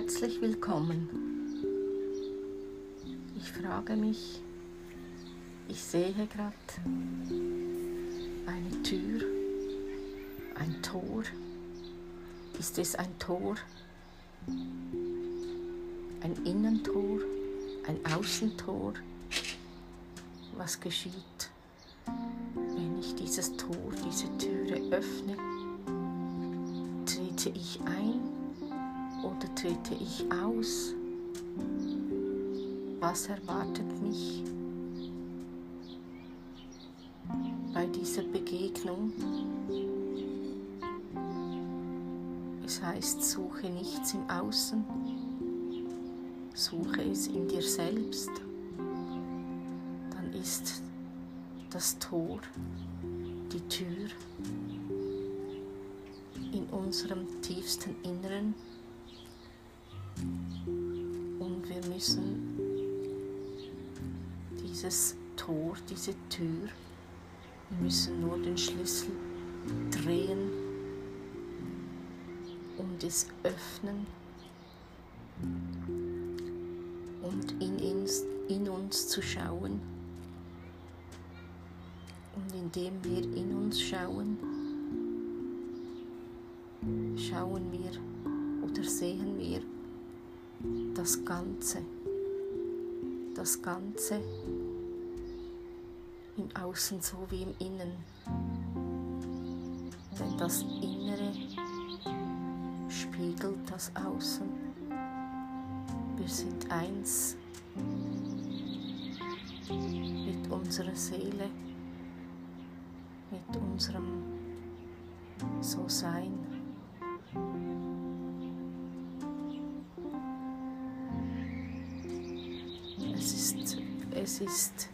Herzlich willkommen. Ich frage mich, ich sehe gerade eine Tür, ein Tor. Ist es ein Tor? Ein Innentor, ein Außentor? Was geschieht, wenn ich dieses Tor, diese Türe öffne? Trete ich ein oder trete ich aus? Was erwartet mich bei dieser Begegnung? Es heißt, suche nichts im Außen, suche es in dir selbst. Dann ist das Tor, die Tür in unserem tiefsten Inneren wir müssen dieses Tor, diese Tür, wir müssen nur den Schlüssel drehen und es öffnen und in uns, in uns zu schauen. Und indem wir in uns schauen, schauen wir oder sehen wir das Ganze, das Ganze im Außen so wie im Innen. Denn das Innere spiegelt das Außen. Wir sind eins mit unserer Seele, mit unserem So-Sein. Es ist, es ist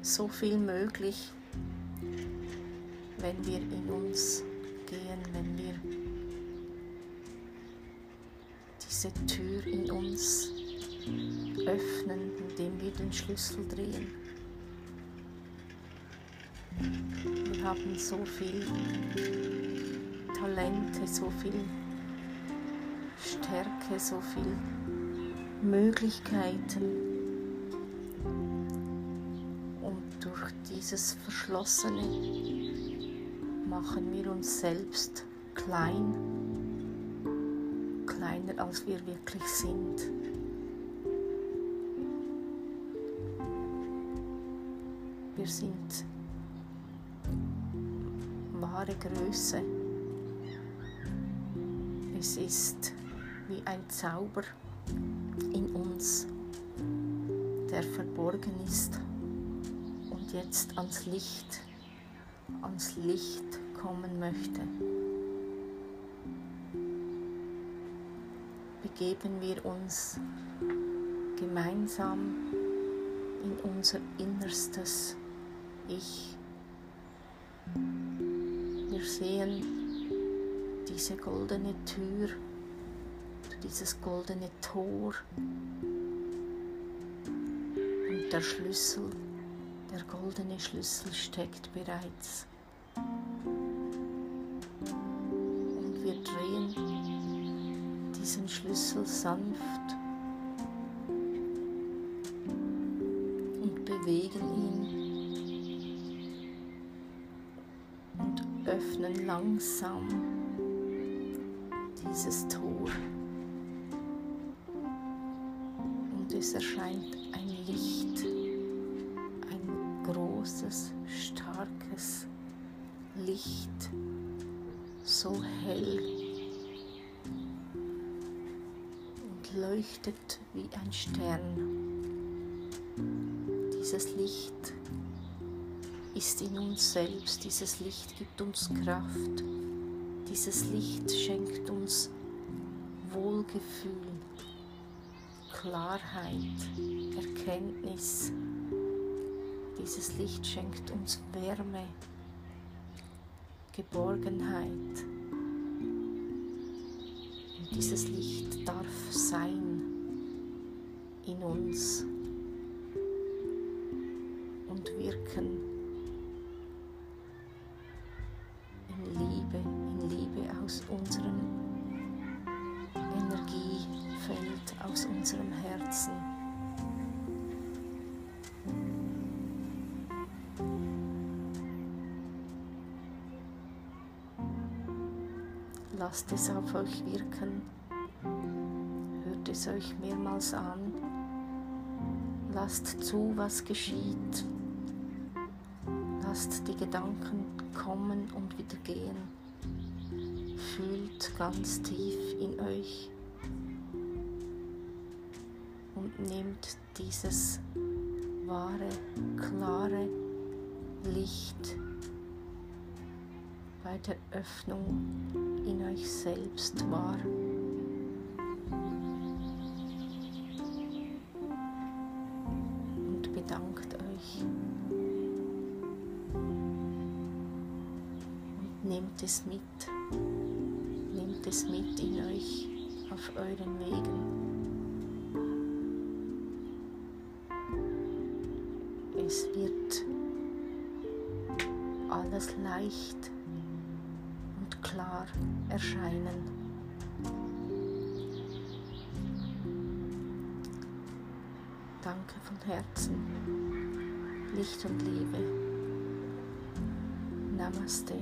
so viel möglich, wenn wir in uns gehen, wenn wir diese Tür in uns öffnen, indem wir den Schlüssel drehen. Wir haben so viel Talente, so viel Stärke, so viel Möglichkeiten. Und durch dieses Verschlossene machen wir uns selbst klein, kleiner als wir wirklich sind. Wir sind wahre Größe. Es ist wie ein Zauber in uns, der verborgen ist und jetzt ans Licht, ans Licht kommen möchte. Begeben wir uns gemeinsam in unser innerstes Ich. Wir sehen diese goldene Tür, dieses goldene Tor und der Schlüssel, der goldene Schlüssel steckt bereits. Und wir drehen diesen Schlüssel sanft und bewegen ihn und öffnen langsam dieses Tor. Und es erscheint ein Licht, ein großes, starkes Licht, so hell. Und leuchtet wie ein Stern. Dieses Licht ist in uns selbst, dieses Licht gibt uns Kraft, dieses Licht schenkt uns Wohlgefühl, Klarheit, Erkenntnis. Dieses Licht schenkt uns Wärme, Geborgenheit. Und dieses Licht darf sein in uns und wirken in Liebe, in Liebe aus unseren Herzen. Lasst es auf euch wirken, hört es euch mehrmals an, lasst zu, was geschieht, lasst die Gedanken kommen und wieder gehen, fühlt ganz tief in euch und nehmt dieses wahre, klare Licht bei der Öffnung in euch selbst wahr. Und bedankt euch. Und nehmt es mit. Nehmt es mit in euch auf euren Wegen. Wird alles leicht klar erscheinen. Danke von Herzen. Licht und Liebe. Namaste.